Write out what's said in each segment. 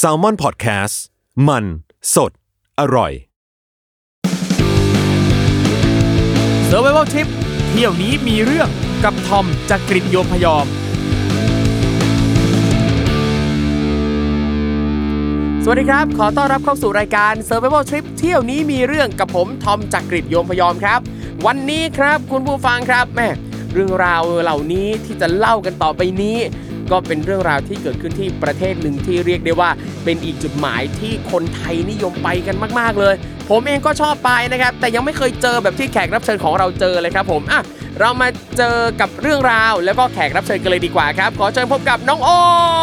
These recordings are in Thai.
s a l ม o n PODCAST มัน สด อร่อย s u r v i v a l Trip เที่ยวนี้มีเรื่องกับทอมจากกรีฑโยมพยอม สวัสดีครับ ขอต้อนรับเข้าสู่รายการ Survival Trip เที่ยวนี้มีเรื่องกับผมทอมจากกรีฑโยมพยอมครับ วันนี้ครับคุณผู้ฟังครับแม่เรื่องราวเหล่านี้ที่จะเล่ากันต่อไปนี้ ก็เป็นเรื่องราวที่เกิดขึ้นที่ประเทศหนึ่งที่เรียกได้ว่า เป็นอีกจุดหมายที่คนไทยนิยมไปกันมาก ๆ เลย ผมเองก็ชอบไปนะครับ แต่ยังไม่เคยเจอแบบที่แขกรับเชิญของเราเจอเลยครับผมอะเรามาเจอกับเรื่องราว แล้วก็แขกรับเชิญกันเลยดีกว่าครับ ขอเชิญพบกับน้องอ้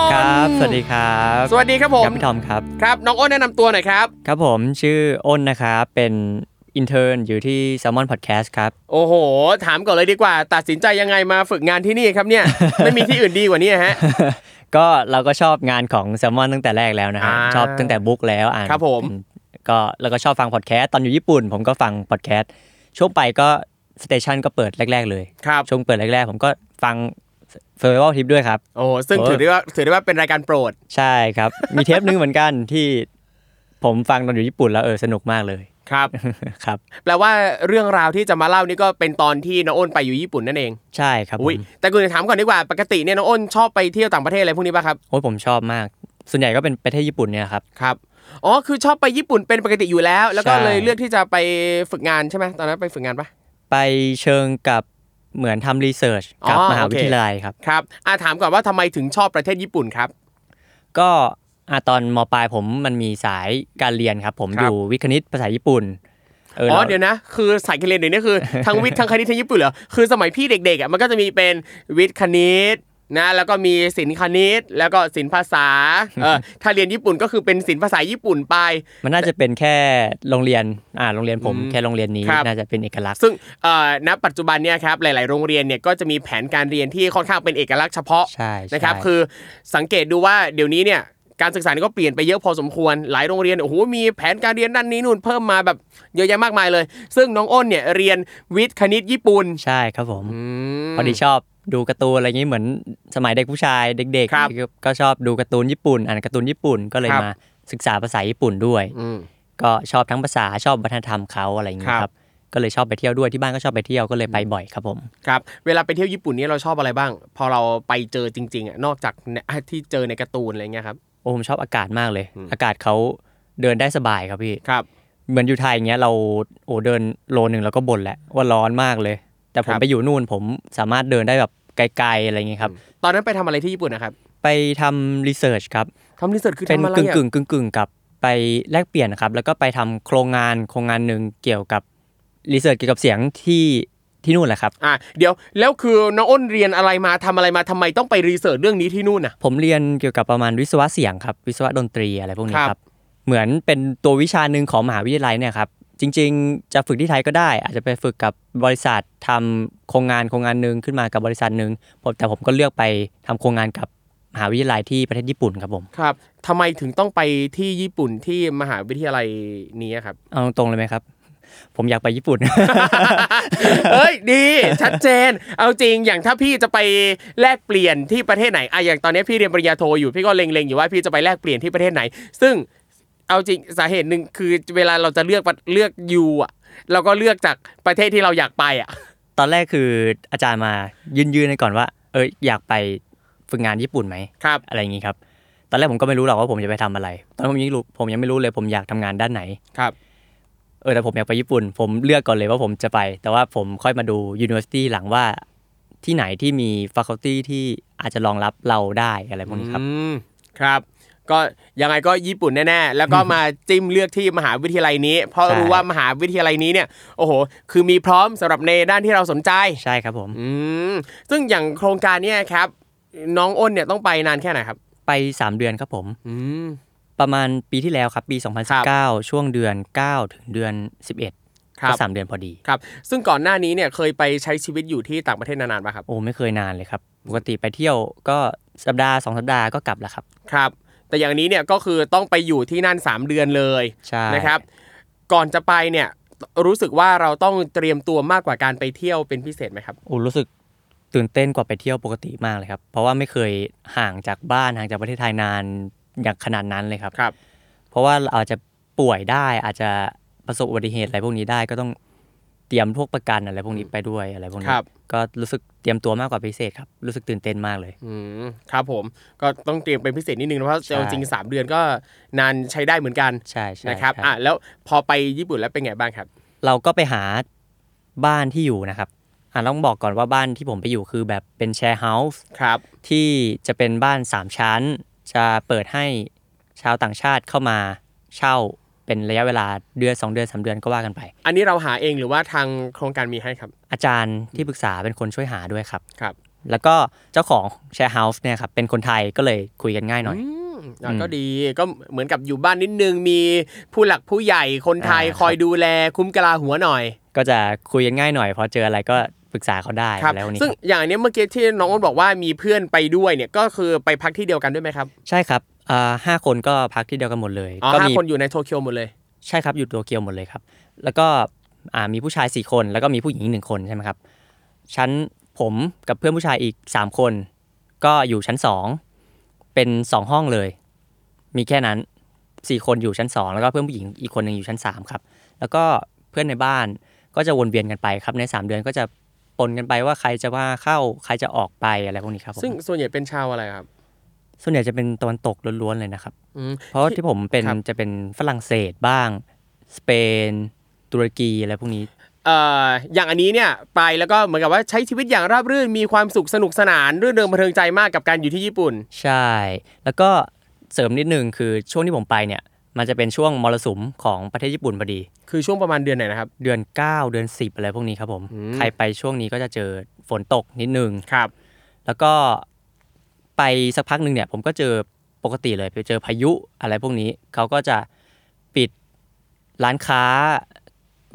นครับ สวัสดีครับ สวัสดีครับผมครับพี่ทอมครับ ครับ น้องอ้นแนะนำตัวหน่อยครับ ครับผมชื่ออ้นนะครับ เป็น intern อยู่ที่ Salmon Podcast ครับ โอ้โห ถามก่อนเลยดีกว่า ตัดสินใจยังไงมาฝึกงานที่นี่ครับเนี่ย ไม่มีที่อื่นดีกว่านี้ฮะ ก็เราก็ชอบงานของ Salmon ตั้งแต่แรกแล้วนะฮะ อ่า ชอบตั้งแต่ book แล้วอ่านครับผม ก็แล้วก็ชอบฟังพอดแคสต์ตอนอยู่ญี่ปุ่น ผมก็ฟังพอดแคสต์ช่วงไปก็ station ก็เปิดแรก ๆ เลย ครับ ช่วงเปิดแรกๆ ผมก็ฟังเฟอร์ i ว l ทิปด้วยครับ โอ้ซึ่งโอ้ถือได้ว่าถือได้ว่าเป็นรายการโปรด ใช่ครับ มีเทปนึงเหมือนกันที่ผมฟังตอนอยู่ญี่ปุ่นแล้วเออสนุกมากเลย ครับครับ แปลว่าเรื่องราวที่จะมาเล่านี่ก็เป็นตอนที่น้องอ้นไปอยู่ญี่ปุ่นนั่นเอง ใช่ครับผอุ้ยมแต่กูจะถามก่อนดีกว่าปกติเนี่ยน้องอ้นชอบไปเที่ยวต่างประเทศอะไรพวกนี้ป่ะครับโอ้ยผมชอบมาก ส่วนใหญ่ก็เป็นประเทศญี่ปุ่นเนี่ยครับครับอ๋อคือชอบไปญี่ปุ่นเป็นปกติอยู่แล้ว แล้วก็ใช่เลยเลือกที่จะไปฝึกงานใช่ไหมตอนนั้นไปฝึกงานปะไปเชิงกับเหมือนทำรีเสิร์ชกับอ๋อมหาโอเควิทยาลัยครับครับอ่าถามก่อนว่าทำไมถึงชอบประเทศญี่ปุ่นครับ ก็ อะตอนมปลายผมมันมีสายการเรียนครับ ผมครับอยู่วิทย์คณิตภาษาญี่ปุ่นเอออ๋อแล้วเดี๋ยวนะ คือสายการเรียนเดี๋ยวนี้คือทั้งวิทย์ทั้งคณิตทั้งญี่ปุ่นเหรอคือสมัยพี่เด็กๆอะมันก็จะมีเป็นวิทย์คณิตนะแล้วก็มีศิลป์คณิต แล้วก็ศิลป์ภาษาเออถ้าเรียนญี่ปุ่นก็คือเป็นศิลป์ภาษาญี่ปุ่นไป มันน่าจะเป็นแค่โรงเรียนอ่าโรงเรียนผมอืมแค่โรงเรียนนี้ครับน่าจะเป็นเอกลักษณ์ซึ่งเอ่อณปัจจุบันเนี่ยครับหลาย ๆ โรงเรียนเนี่ยก็จะมีแผนการเรียนที่ค่อนข้างเป็นเอกลักษณ์เฉพาะใช่นะครับใช่คือสังเกตดูว่าเดี๋ยวนี้เนี่ย การศึกษานี่ก็เปลี่ยนไปเยอะพอสมควรหลายโรงเรียนโอ้โหมีแผนการเรียนด้านนี้นู่นเพิ่มมาแบบเยอะแยะมากมายเลย ซึ่งน้องอ้นเนี่ยเรียนวิทย์คณิตญี่ปุ่นใช่ครับผมมพอดีชอบดูการ์ตูนอะไรอย่างนี้เหมือนสมัยเด็กผู้ชายเด็กครับๆก็ชอบดูการ์ตูนญี่ปุ่นอ่านการ์ตูนญี่ปุ่นก็เลยครับมาศึกษาภาษาญี่ปุ่นด้วยอืมก็ชอบทั้งภาษาชอบวัฒนธรรมเขาอะไรอย่างเงี้คยรับครับก็เลยชอบไปเที่ยวด้วยที่บ้านก็ชอบไปเที่ยวก็เลยไปบ่อยครับผมครับเวลาไปเที่ยวญี่ปุ่นเนี่ยเราชอบอะไรบ้าง พอเราไปเจอจริงๆอะนอกจากเนี่ยที่เจอในการ์ตูนอะไรเงี้ยครับ โอ้ผมชอบอากาศมากเลยอืมอากาศเขาเดินได้สบายครับพี่ครับ เหมือนอยู่ไทยอย่างเงี้ยเราโอ้เดินโลนึงเราก็บ่นแหละว่าร้อนมากเลย แต่ผคมรับไปอยู่นู่นผมสามารถเดินได้แบบไกลๆอะไรอย่างเงี้ยครับ ตอนนั้นไปทำอะไรที่ญี่ปุ่นนะครับ ไปทำรีเสิร์ชครับทำรีเสิร์ชคือเป็นทำอะไรกึ่งอะกึ่งกึ่งกึ่งๆกับไปแลกเปลี่ยนนะครับ แล้วก็ไปทำโครงงานโครงงานหนึ่งเกี่ยวกับresearch เกี่ยวกับเสียงที่ ที่นู่นแหละครับอะเดี๋ยวแล้วคือน้องอ้นเรียนอะไรมาทำอะไรมาทำไมต้องไป research เรื่องนี้ที่นู่นอะผมเรียนเกี่ยวกับประมาณวิศวะเสียงครับ วิศวะดนตรีอะไรพวกนี้ครับครับ เหมือนเป็นตัววิชาหนึ่งของมหาวิทยาลัยเนี่ยครับจริง ๆ จะฝึกที่ไทยก็ได้ อาจจะไปฝึกกับบริษัททำโครงงานโครงงานหนึ่งขึ้นมากับบริษัทหนึ่งผมแต่ผมก็เลือกไปทำโครงงานกับมหาวิทยาลัยที่ประเทศญี่ปุ่นครับผมครับทำไมถึงต้องไปที่ญี่ปุ่นที่มหาวิทยาลัยนี้ครับเอาตรงๆเลยไหมครับ ผมอยากไปญี่ปุ่นเอ้ยดีชัดเจน เอาจริงอย่างถ้าพี่จะไปแลกเปลี่ยนที่ประเทศไหนอะอย่างตอนนี้พี่เรียนปริญญาโทอยู่พี่ก็เล็งๆอยู่ว่าพี่จะไปแลกเปลี่ยนที่ประเทศไหน ซึ่งเอาจริงสาเหตุหนึ่งคือเวลาเราจะเลือกประเลือกยูอะเราก็เลือกจากประเทศที่เราอยากไปอะ ตอนแรกคืออาจารย์มายืนยืนๆให้ก่อนว่า เอออยากไปฝึกงานญี่ปุ่นไหมครับ อะไรอย่างนี้ครับ ตอนแรกผมก็ไม่รู้หรอกว่าผมจะไปทำอะไร ตอนนั้นผมยังรู้ผมยังไม่รู้เลยผมอยากทำงานด้านไหนครับ เออแต่ผมอยากไปญี่ปุ่น ผมเลือกก่อนเลยว่าผมจะไป แต่ว่าผมค่อยมาดู university หลังว่าที่ไหนที่มี faculty ที่อาจจะรองรับเราได้อะไรพวกนี้ครับอืมครับก็ยังไงก็ญี่ปุ่นแน่ๆ แล้วก็มาจิ้มเลือกที่มหาวิทยาลัยนี้ เพราะใช่รู้ว่ามหาวิทยาลัยนี้เนี่ยโอ้โห คือมีพร้อมสำหรับในด้านที่เราสนใจใช่ครับผมอืมซึ่งอย่างโครงการเนี้ครับ น้องอ้นเนี่ยต้องไปนานแค่ไหนครับ ไป 3 เดือนครับผมอืม ประมาณปีที่แล้วครับปีครับ2019 ช่วงเดือน 9 ถึงเดือน 11ครัก็บสามเดือนพอดีครับซึ่งก่อนหน้านี้เนี่ยเคยไปใช้ชีวิตอยู่ที่ต่างประเทศนานๆป่ะครับโอ้ไม่เคยนานเลยครับปกติไปเที่ยวก็สัปดาห์สองสัปดาห์ก็กลับแล้วครับครับแต่อย่างนี้เนี่ยก็คือต้องไปอยู่ที่นั่น 3 เดือนเลยใช่นะครับก่อนจะไปเนี่ยรู้สึกว่าเราต้องเตรียมตัวมากกว่าการไปเที่ยวเป็นพิเศษไหมครับโอ้รู้สึกตื่นเต้นกว่าไปเที่ยวปกติมากเลยครับ เพราะว่าไม่เคยห่างจากบ้านห่างจากประเทศไทยนาน อย่างขนาดนั้นเลยครับครับ เพราะว่าเราอาจจะป่วยได้อาจจะประสบอุบัติเหตุอะไรพวกนี้ได้ก็ต้องเตรียมพวกประกันอะไรพวกนี้ไปด้วยอะไรพวกนี้ครับ ก็รู้สึกเตรียมตัวมากกว่าพิเศษครับ รู้สึกตื่นเต้นมากเลย อืมครับผมก็ต้องเตรียมเป็นพิเศษนิดนึงนะเพราะใช่ เอาจริงๆสามเดือนก็นานใช้ได้เหมือนกันใช่ใช่นะครับอะแล้วพอไปญี่ปุ่นแล้วเป็นไงบ้างครับ เราก็ไปหาบ้านที่อยู่นะครับอะต้องบอกก่อนว่าบ้านที่ผมไปอยู่คือแบบเป็นแชร์เฮาส์ ครับ ที่จะเป็นบ้าน 3 ชั้น จะเปิดให้ชาวต่างชาติเข้ามาเช่าเป็นระยะเวลาเดือน 2 เดือน3เดือนก็ว่ากันไป อันนี้เราหาเองหรือว่าทางโครงการมีให้ครับ อาจารย์ที่ปรึกษาเป็นคนช่วยหาด้วยครับครับ แล้วก็เจ้าของแชร์เฮาส์เนี่ยครับเป็นคนไทยก็เลยคุยกันง่ายหน่อยอืมอะอืมก็ดีก็เหมือนกับอยู่บ้านนิดนึงมีผู้หลักผู้ใหญ่คนไทยอ่าคอยดูแลคุ้มกะลาหัวหน่อย ก็จะคุยกันง่ายหน่อยพอเจออะไรก็ ปรึกษาเขาได้ครับอะไรพวกนี้ซึ่งครับอย่างอันเนี้ยเมื่อกี้ที่น้องอ้นบอกว่ามีเพื่อนไปด้วยเนี่ยก็คือไปพักที่เดียวกันด้วยไหมครับ ใช่ครับอ่าห้าคนก็พักที่เดียวกันหมดเลยอ๋อก็ห้ามีคนอยู่ในโตเกียวหมดเลย ใช่ครับอยู่โตเกียวหมดเลยครับ แล้วก็อ่ามีผู้ชายสี่คนแล้วก็มีผู้หญิงอีกหนึ่งคนใช่ไหมครับชั้นผมกับเพื่อนผู้ชายอีกสามคน ก็อยู่ชั้นสองเป็นสองห้องเลย มีแค่นั้นสี่คนอยู่ชั้นสองแล้วก็เพื่อนผู้หญิงอีกคนหนึ่งอยู่ชั้นสามครับ แล้วก็เพื่อนในบ้านก็จะวนเวียนกันไปครับในสามเดือนก็จะ ปนกันไปว่าใครจะว่าเข้าใครจะออกไปอะไรพวกนี้ครับผมซึ่งส่วนใหญ่เป็นชาวอะไรครับ ส่วนใหญ่จะเป็นตะวันตกล้วนๆเลยนะครับอืมเพราะที่ผมเป็นครับจะเป็นฝรั่งเศสบ้าง สเปน ตุรกีอะไรพวกนี้เอ่ออย่างอันนี้เนี่ยไปแล้วก็เหมือนกับว่าใช้ชีวิตอย่างราบรื่นมีความสุขสนุกสนานรื่นเริงบันเทิงใจมากกับการอยู่ที่ญี่ปุ่น ใช่ แล้วก็เสริมนิดนึงคือช่วงที่ผมไปเนี่ย มันจะเป็นช่วงมรสุมของประเทศญี่ปุ่นพอดี คือช่วงประมาณเดือนไหนนะครับ เดือน 9 เดือน 10 อะไรพวกนี้ครับผมอืมใครไปช่วงนี้ก็จะเจอฝนตกนิดนึงครับ แล้วก็ไปสักพักหนึ่งเนี่ย ผมก็เจอปกติเลยไปเจอพายุอะไรพวกนี้เขาก็จะปิดร้านค้า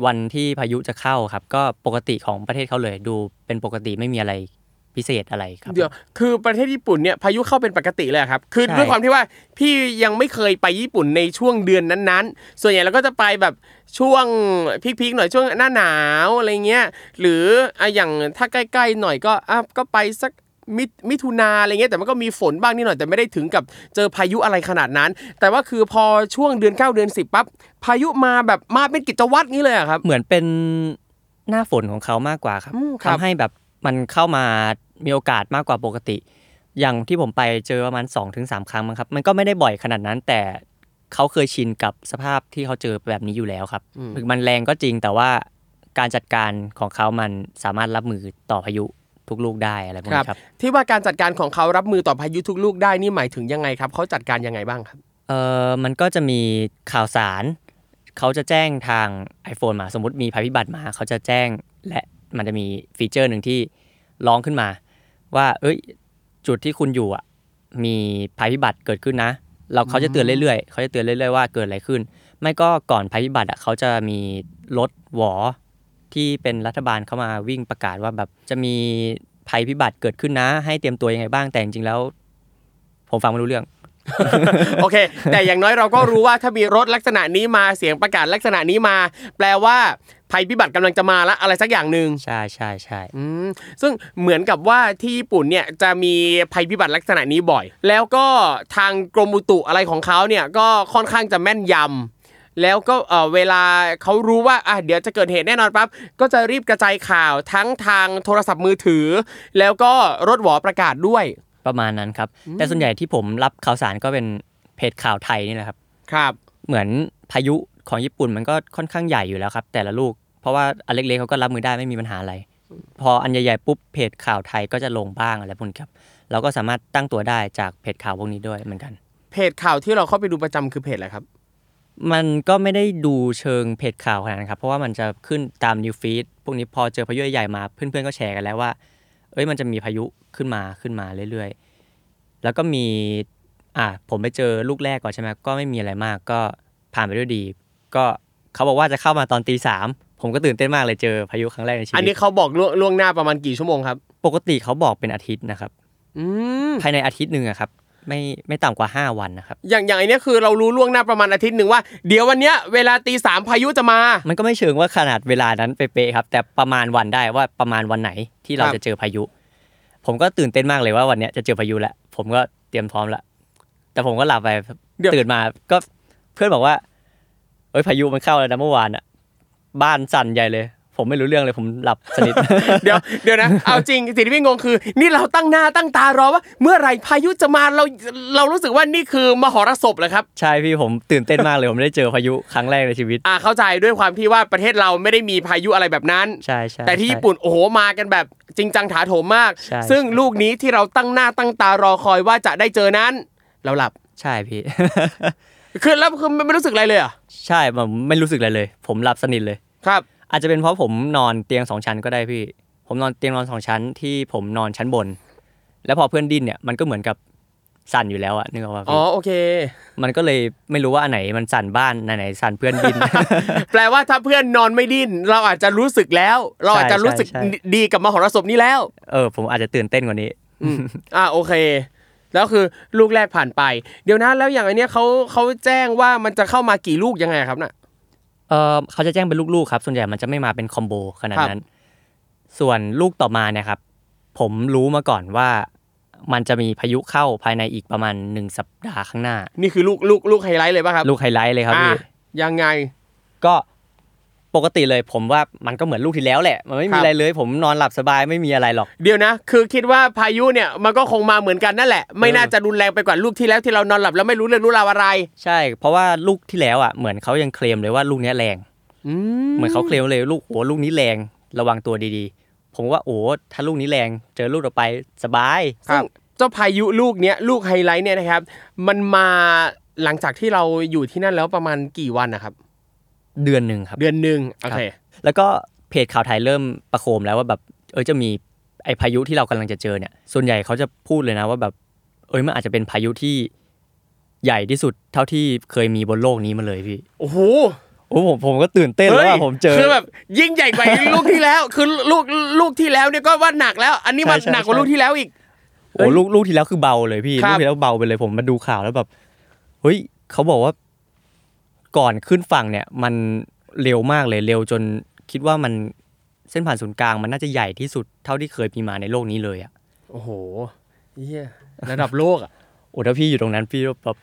วันที่พายุจะเข้าครับ ก็ปกติของประเทศเขาเลยดูเป็นปกติไม่มีอะไร พิเศษอะไรครับ เดี๋ยวคือประเทศญี่ปุ่นเนี่ยพายุเข้าเป็นปกติเลยอะครับ คือใช่ด้วยความที่ว่าพี่ยังไม่เคยไปญี่ปุ่นในช่วงเดือนนั้นๆ ส่วนใหญ่เราก็จะไปแบบช่วงพีคๆหน่อยช่วงหน้าหนาวอะไรเงี้ย หรืออะอย่างถ้าใกล้ๆหน่อยก็อะก็ไปสักมิมิถุนาอะไรเงี้ยแต่มันก็มีฝนบ้างนิดหน่อยแต่ไม่ได้ถึงกับเจอพายุอะไรขนาดนั้น แต่ว่าคือพอช่วงเดือน 9 เดือน 10ปั๊บพายุมาแบบมาเป็นกิจวัตรนี้เลยอะครับ เหมือนเป็นหน้าฝนของเขามากกว่าครับอืมครับทำให้แบบมันเข้ามา มีโอกาสมากกว่าปกติ อย่างที่ผมไปเจอประมาณ2อถึงสครั้งมั้งครับ มันก็ไม่ได้บ่อยขนาดนั้น แต่เขาเคยชินกับสภาพที่เขาเจอแบบนี้อยู่แล้วครับถึงมันแรงก็จริงแต่ว่าการจัดการของเขามันสามารถรับมือต่อพายุทุกลูกได้อะไรพวกนี้ครับ ที่ว่าการจัดการของเขารับมือต่อพายุทุกลูกได้นี่หมายถึงยังไงครับเขาจัดการยังไงบ้างครับ เออมันก็จะมีข่าวสาร เขาจะแจ้งทาง iPhone มาสมมติมีภัยพิบัติมา เขาจะแจ้งและมันจะมีฟีเจอร์หนึ่งที่ร้องขึ้นมา ว่า เอ้ย จุดที่คุณอยู่อะ มีภัยพิบัติเกิดขึ้นนะ เราเขาจะเตือนเรื่อยๆเขาจะเตือนเรื่อยๆว่าเกิดอะไรขึ้น ไม่ก็ก่อนภัยพิบัติอะเขาจะมีรถหวอที่เป็นรัฐบาลเข้ามาวิ่งประกาศว่าแบบจะมีภัยพิบัติเกิดขึ้นนะ ให้เตรียมตัวยังไงบ้างแต่จริงๆแล้ว ผมฟังไม่รู้เรื่อง โอเค แต่อย่างน้อยเราก็รู้ว่าถ้ามีรถลักษณะนี้มาเสียงประกาศลักษณะนี้มา แปลว่า ภัยพิบัติกำลังจะมาละอะไรสักอย่างหนึ่งใช่ใช่ใช่อืมซึ่งเหมือนกับว่าที่ญี่ปุ่นเนี่ยจะมีภัยพิบัติลักษณะนี้บ่อย แล้วก็ทางกรมอุตุอะไรของเขาเนี่ยก็ค่อนข้างจะแม่นยำแล้วก็เออเวลาเขารู้ว่าอะเดี๋ยวจะเกิดเหตุแน่นอนปั๊บก็จะรีบกระจายข่าวทั้งทางโทรศัพท์มือถือ แล้วก็รถหวอประกาศด้วยประมาณนั้นครับ แต่ส่วนใหญ่ที่ผมรับข่าวสารก็เป็นเพจข่าวไทยนี่แหละครับ ครับ เหมือนพายุของญี่ปุ่นมันก็ค่อนข้างใหญ่อยู่แล้วครับ แต่ละลูก เพราะว่าอันเล็กๆเขาก็รับมือได้ไม่มีปัญหาอะไร พออันใหญ่ๆปุ๊บเพจข่าวไทยก็จะลงบ้างอะไรพวกนี้ครับ เราก็สามารถตั้งตัวได้จากเพจข่าวพวกนี้ด้วยเหมือนกัน เพจข่าวที่เราเข้าไปดูประจำคือเพจอะไรครับ มันก็ไม่ได้ดูเชิงเพจข่าวขนาดนั้นครับ เพราะว่ามันจะขึ้นตามนิวฟีดพวกนี้พอเจอพายุใหญ่ๆมาเพื่อนๆก็แชร์กันแล้วว่า เอ้ยมันจะมีพายุขึ้นมาขึ้นมาเรื่อยๆ แล้วก็มีอ่าผมไปเจอลูกแรกก่อนใช่ไหมก็ไม่มีอะไรมากก็ผ่านไปด้วยดี ก็เขาบอกว่าจะเข้ามาตอนตีสาม ผมก็ตื่นเต้นมากเลยเจอพายุครั้งแรกในชีอันวินี้ตเขาบอกล่วงล่วงหน้าประมาณกี่ชั่วโมงครับ ปกติเขาบอกเป็นอาทิตย์นะครับอืมภายในอาทิตย์หนึ่งอะครับไม่ไม่ต่ำกว่า 5 วันนะครับ อย่างอย่างไอเนี้ยคือเรารู้ล่วงหน้าประมาณอาทิตย์หนึ่งว่า เดี๋ยววันเนี้ยเวลาตีสามพายุจะมา มันก็ไม่เชิงว่าขนาดเวลานั้นเป๊ะๆครับ แต่ประมาณวันได้ว่าประมาณวันไหนที่เราครับจะเจอพายุ ผมก็ตื่นเต้นมากเลยว่าวันเนี้ยจะเจอพายุแล้วผมก็เตรียมพร้อมละแต่ผมก็หลับไปเดี๋ยวตื่นมาก็เพื่อนบอกว่าเอ้ยพายุมันเข้าแล้วนะเมื่อวานอะ บ้านสั่นใหญ่เลย ผมไม่รู้เรื่องเลยผมหลับสนิทเดี๋ยวเดี๋ยวนะเอาจริงสิ่งที่พี่งงคือ นี่เราตั้งหน้าตั้งตารอว่า เมื่อไหร่พายุจะมาเราเรารู้สึกว่านี่คือมหรสพเหรอครับใช่พี่ผมตื่นเต้นมากเลยผมได้เจอพายุครั้งแรกในชีวิต อ่าเข้าใจด้วยความที่ว่าประเทศเราไม่ได้มีพายุอะไรแบบนั้น ใช่ใช่แต่ที่ใช่ญี่ปุ่นโอ้โหมากันแบบจริงจังถาโถมมาก ใช่ ซึ่งลูกนี้ที่เราตั้งหน้าตั้งตารอคอยว่าจะได้เจอนั้น เราหลับใช่พี่ คือแล้วคือไม่รู้สึกอะไรเลยเหรอะ ใช่ผมไม่รู้สึกอะไรเลย ผมหลับสนิทเลย ครับ อาจจะเป็นเพราะผมนอนเตียงสองชั้นก็ได้พี่ ผมนอนเตียงนอนสองชั้นที่ผมนอนชั้นบน แล้วพอเพื่อนดิ้นเนี่ยมันก็เหมือนกับสั่นอยู่แล้วอะนึกออกป่ะอ๋อพี่โอเค มันก็เลยไม่รู้ว่าอันไหนมันสั่นบ้านอันไหนสั่นเพื่อนดิ้นแปลว่าถ้าเพื่อนนอนไม่ดิ้นเราอาจจะรู้สึกแล้ว เราอาจจะรู้สึกใช่ใช่ดีกับมหรสพนี้แล้ว เออ ผมอาจจะตื่นเต้นกว่านี้อืมอ่าโอเค แล้วคือลูกแรกผ่านไป เดี๋ยวนะแล้วอย่างอันเนี้ยเขาเขาแจ้งว่ามันจะเข้ามากี่ลูกยังไงครับน่ะ เออเขาจะแจ้งเป็นลูกๆครับ ส่วนใหญ่มันจะไม่มาเป็น combo ขนาดนั้นครับ ส่วนลูกต่อมาเนี่ยครับ ผมรู้มาก่อนว่ามันจะมีพายุเข้าภายในอีกประมาณหนึ่งสัปดาห์ข้างหน้า นี่คือลูกลูกลูกไฮไลท์เลยป่ะครับ ลูกไฮไลท์เลยครับอะพี่ยังไง ก็ ปกติเลยผมว่ามันก็เหมือนลูกที่แล้วแหละ มันไม่ครัมีบอะไรเลย ผมนอนหลับสบายไม่มีอะไรหรอก เดี๋ยวนะ คือคิดว่าพายุเนี่ยมันก็คงมาเหมือนกันนั่นแหละ ไม่เออน่าจะรุนแรงไปกว่าลูกที่แล้วที่เรานอนหลับแล้วไม่รู้เรื่องรู้ราวอะไร ใช่ เพราะว่าลูกที่แล้วอะเหมือนเขายังเคลมเลยว่าลูกเนี้ยแรงอืมเหมือนเขาเคลมเลยลูกโอ้ลูกนี้แรงระวังตัวดีๆ ผมว่าโอ้ถ้าลูกนี้แรงเจอลูกต่อไปสบายซึ่งเจ้าพายุลูกเนี้ยลูกไฮไลท์เนี่ยนะครับ มันมาหลังจากที่เราอยู่ที่นั่นแล้วประมาณกี่วันนะครับ เดือนหนึ่งครับ เดือนหนึ่งโอเคแล้วก็เพจข่าวไทยเริ่มประโคมแล้วว่าแบบเออจะมีไอพายุที่เรากำลังจะเจอเนี่ย ส่วนใหญ่เขาจะพูดเลยนะว่าแบบ เอ้ยมันอาจจะเป็นพายุที่ใหญ่ที่สุดเท่าที่เคยมีบนโลกนี้มาเลยพี่ โอ้โหโอ้ผมผมก็ตื่นเต้นแล้วว่าผมเจอคือแบบยิ่งใหญ่กว่าลูกที่แล้ว คือลูกลูกที่แล้วเนี่ยก็ว่าหนักแล้ว อันนี้มันใช่ใช่หนักกว่าใช่ลูกที่แล้วอีกโอ้ลูกลูกที่แล้วคือเบาเลยพี่ครับลูกที่แล้วเบาไปเลยผมมาดูข่าวแล้วแบบเฮ้ยเขาบอกว่า ก่อนขึ้นฝั่งเนี่ยมันเร็วมากเลยเร็วจนคิดว่ามันเส้นผ่านศูนย์กลางมันน่าจะใหญ่ที่สุดเท่าที่เคยมีมาในโลกนี้เลยอะโอ้โหเหี้ยระดับโลกอะโอ้ถ้าพี่อยู่ตรงนั้นพี่แบบ